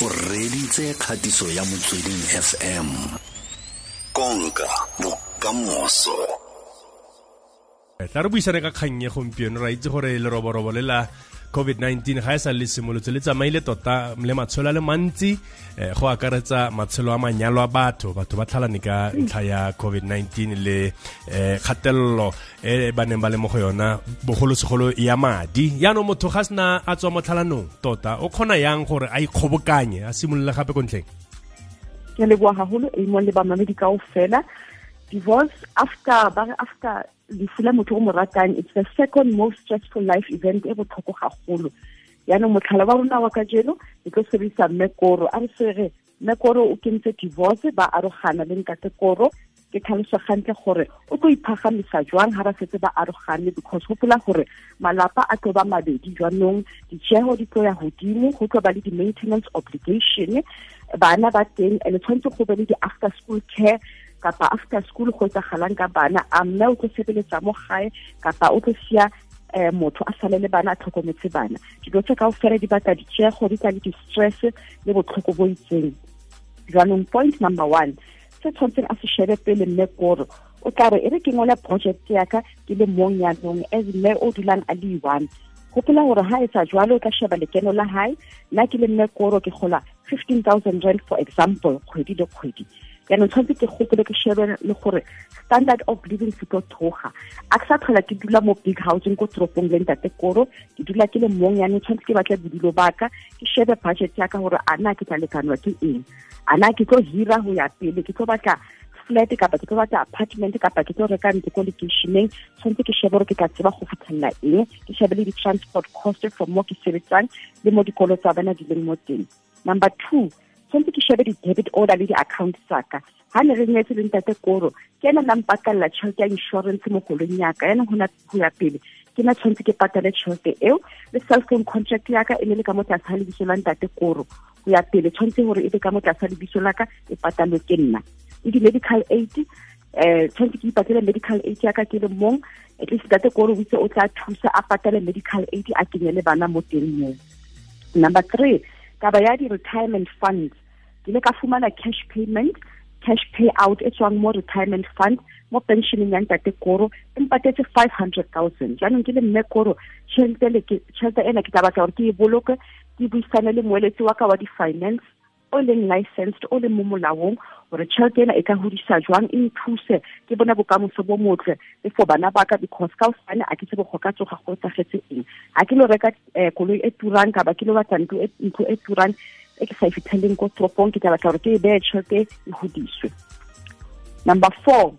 o reditse kgatiso ya motsweding fm konka bokamoso tla re buisane ka kgannye gompieno ra itse gore leroborobo le la covid-19 ga e sa le simolotse le tsamaile tota le matshelo a le mantsi. Eh, go akaretsa matshelo a manyalo a batho batho ba tlhalane ka ntlha ya covid-19 le eh, kgatelelo e ba neng ba le mo go yona bogolosegolo ya madi. Yaanong motho ga sena a tswa mo tlhalanong tota o kgona yang gore a ikgobokanye a simolole gape ko ntlheng? Ke leboa gagolo amon le bamamedi kao fela divorce after ba after lefu la motho o mo ratang. It's the second most stressful life event e botlhoko gagolo yaanong motlhala wa rona wa ka jeno e tlo sebedisa a re sere mmekoro o kentse divorce ba arogana le ke gantle gore o tlo iphagamisa jwang ba setse ba arogane because gopola gore malapa a tlo ba mabedi jwanong ditšheego di tlo ya godimo go tlo ba le di-maintenance obligation. Bana ba teng and tshwanetse go be le di-after school care kapa after school go etsagalang ka bana a mme o tlo sebeletsa mo gae kapa o tlo sia um motho a sale le bana a tlhokometse bana. Dilo tse kao fela di batla ditšeego di tla le di-stress le botlhoko bo itseng. Jwanong point number one se tshwanetseng a se shebe pele mme kore o tla re e re ke ngwala project yaka ke le mong yanong as mme o dulang a le one. Gopola gore ha e sa jwalo o tla sheba lekeno la hae. Nna ke le mme koro ke gola fifteen thousand rand for example kgwedi le kgwedi yaanong tshwanetse ke gopole ke shebe le gore standard of living se tlo thoga a ke sa tlhola ke dula mo big housing ko toropong le ntate koro. Ke dula ke le mong yaanong tshwanetse ke batle bodulo baka ke shebe budget ya ka gore a na ke tla lekanwa ke eng. A na ke tlo hira go ya pele ke tlo batla flat kapa ke tlo batla apartment kapa ke tlo reka ntse ko locationeng tshwanetse ke shebe gore ke tla tseba go fitlhelela eng. Ke shebe le di-transport cost from mo ke sebetsang le mo dikolo tsa bana di leng mo teng. Number two tshwanetse ke shebe di-debit order le di-account tsaka ga ne re nyetse le ntate koro ke ena nang patalela tšhelete ya insurance mo kolong yaka yaanong go ya pele. Ke na tshwanetse ke patale tšhelete eo. Le cell phone contract yaka e ne le ka mo tlase ga lebiso la ntate koro. Go ya pele tshwanetse gore e be ka mo tlase ga lebiso la ka e patalwe ke nna. Le di-medical aid um tshwanetse ke ipatele medical aid yaka ke le mong. At least ntate koro o itse o tla thusa a patale medical aid a kenye le bana mo teng moo. Number three taba ya di-retirement funds. Ke ile ka fumana cash payment cash pay out e tswang mo retirement fund mo pensioneng ya ntate koro e mpatetse five hundred thousand. Jaanong ke le mme koro tšhelete ena ke tla batla gore ke e boloke ke buisane le moeletsi wa ka wa di-finance o leng licensed o leng mo molaong gore tšhelete ena e ka hodisa jwang e nthuse ke bona bokamoso bo motle. Le for bana baka because ka osane a ke tsebe go ka tsoga go etsagetse eng. Ga ke lo reka um koloi e turang kaba ke lo batla ntlo e turang e ke sa e fitlheleng ko toropong ke tla batla gore ke e beye tšhelete e godiswe number four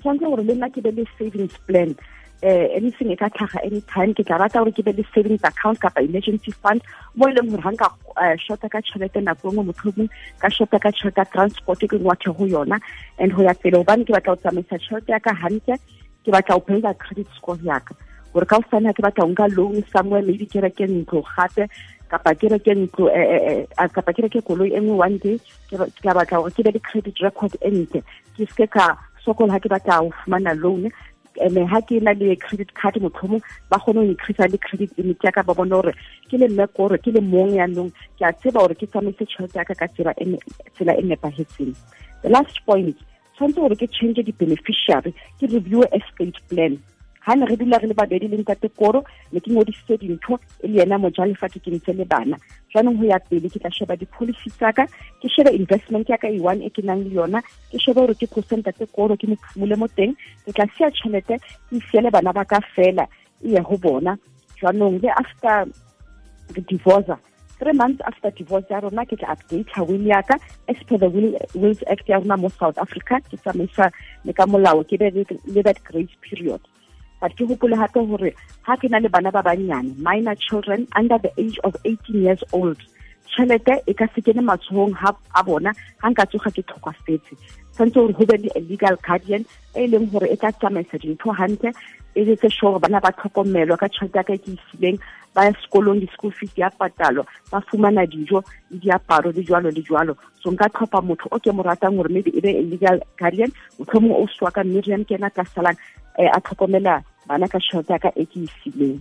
tshwanetse gore le nna ke be le savings plan uh, anything e ka tlhaga anytime ke tla rata gore ke be le savings account kapa emergency fund mo e leng gore ga nka uh, shota ka tšhelete nako ngwe motlhomong ka shota ka tšhelete ya transport ke ngwathe go yona and go ya pele gobane ke batla go tsamaisa tšhelete ya ka hantle ke batla go builda credit score yaka gore ka o sana ke batla go nka loan somewhere maybe ke reke ntlo gape kapa ke reke ntlo kapa ke reke koloi e nngwe one day ke tla batla gore ke be le credit record e ntle. Ke seke ka sokola ga ke batla go fumana loan ene ha ke na le credit card motlhomong ba kgone go increasa le credit limit ya ka ba bone gore ke le mme kore ke le mong yanong ke a tseba gore ke tsamaise tšhelete yaka ka tsela e nepagetseng the last point tshwanetse gore ke change di-beneficiary ke review estate plan. Ga ne re dula re le babedi le ntate koro ne ke ngodisitse dintho e le ena mojalefa ke kentse le bana jaanong go ya pele ke tla sheba di-policy tsaka ke shebe investment yaka e one e ke nang le yona ke shebe gore ke percenta tse koro ke mophumole mo teng ke tla sia tšhelete ke isiele bana ba ka fela e ye go bona. Jaanong le after divorce three months after divorce ya rona ke tla update will yaka as per the will, wills act ya rona mo south africa ke tsamaisa le ka molao ke be le that grace period but ke gopole gape gore ga ke na le bana ba bannyane minor children under the age of 18 years old tšhelete e ka se kene matshogong a bona ga nka tsoga ke tlhokafetse. Tshwanetse gore go be le a legal guardian e leng gore e tla tsamaisa dintho gantle e letse sure bana ba tlhokomelwa ka tšhelete ya ka e ke isileng ba ya sekolong di-school fees ya patalwa ba fumana dijo le diaparo le jwalo le jwalo. So nka tlhopha motho o ke mo ratang gore maybe e be a legal guardian motlhomong o swaka miriam ke ena ka salang um a tlhokomela bana ka ya ka e ke e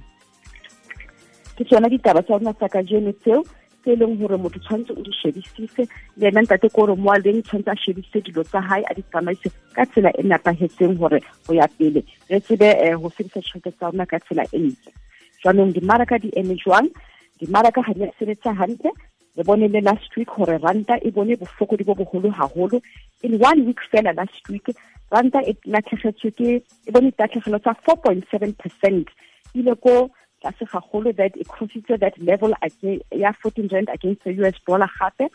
ke tsona ditaba tsa rona tsa ka jeno tseo tse e leng gore motho tshwanetse o di shebisise le ena ntate ko gore mo a leng tshwanetse a shebisise dilo tsa hae a di tsamaise ka tsela e nepagetseng gore go ya pele re tsebe um go sebedisa tšhelete tsa rona ka tsela e ntse jaanong dimaraka di eme jwang dimaraka ga di a sebetsa hantle re bone le last week gore ranta e bone bofokodi bo bogolo haholo in one week fela last week ranta e latlhegetswe ke e bone tatlhegelo tsa four point seven percent. Ile ko tlase gagolo that e crossitse that level ya fourteen rand against the us dollar gape.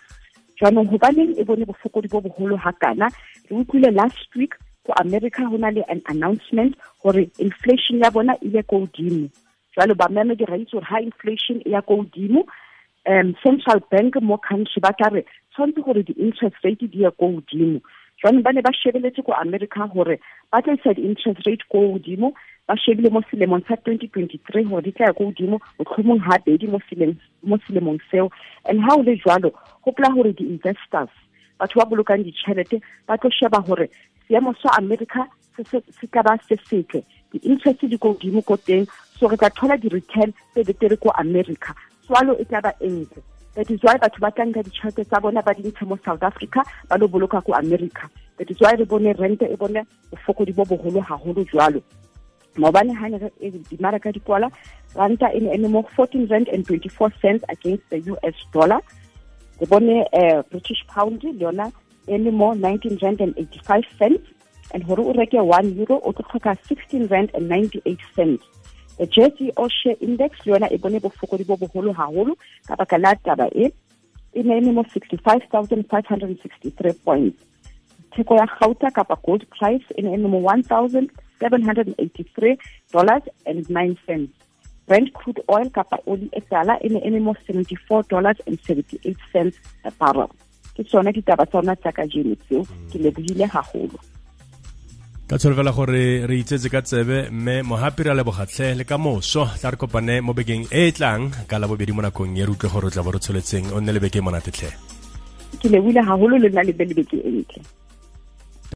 Jaanong gobaneng e bone bofokodi bo bogolo ga kana? Re utlwile last week ko america go na le an announcement gore inflation ya bona ile ko godimo jalo bamamedi ra itse gore high inflation e ya ko um central bank mo country ba tla re tshwanetse gore di-interest rate di ye ko jwanong ba ne ba shebeletse ko america gore ba tla isa di-interest rate ko godimo ba shebile mo selemong sa twenty twenty three gore di tla ya ko godimo motlhomong ha bedi mo selemong seo. And ha o le jwalo gopola gore di-investors batho ba bolokang ditšhelete ba tlo sheba gore seemo sa america se ka ba se setle. Di-interest di ko godimo ko teng so re tla thola di-return tse betere ko america. Tswalo e tla ba e ntle that is why batho ba tla nka ditšhelete tsa bona ba di ntshe mo south africa ba lo boloka ko america. That is why re bone rente e bone bofokodi bo bogolo haholo jwalo. Maobane ga ne dimaraka di kwala ranta e ne eme mo fourteen rand and twenty four cents against the us dollar. Re bone uh, british pound le yona e le mo nineteen rand and eighty five cents. And gore o reke one euro o tlo tlhoka sixteen rand and ninety eight cents the jersey share index le yona e bone bofokodi bo bogolo haholo ka baka la taba e. E ne eme mo sixty five thousand five hundred and sixty three points. Theko ya gauta kapa gold price e ne eme mo one thousand seven hundred and eighty three dollars and nine cents. Brent crude oil kapa oli e tala e ne eme mo seventy four dollars and seventy eight cents a barrel. Ke tsone ditaba tsa rona tsa ka jeno tseo. Ke lebogile gagolo ka tsholofela gore re itsetse ka tsebe mme mogapi re lebogatlhe le ka moso. Tla re kopane mo bekeng e e tlang ka la bobedi mo nakong ye re utlwe gore o tla bo re tsholetseng o nne le beke e monatetlhe ke lebile gagolo le nna le le beke e ntle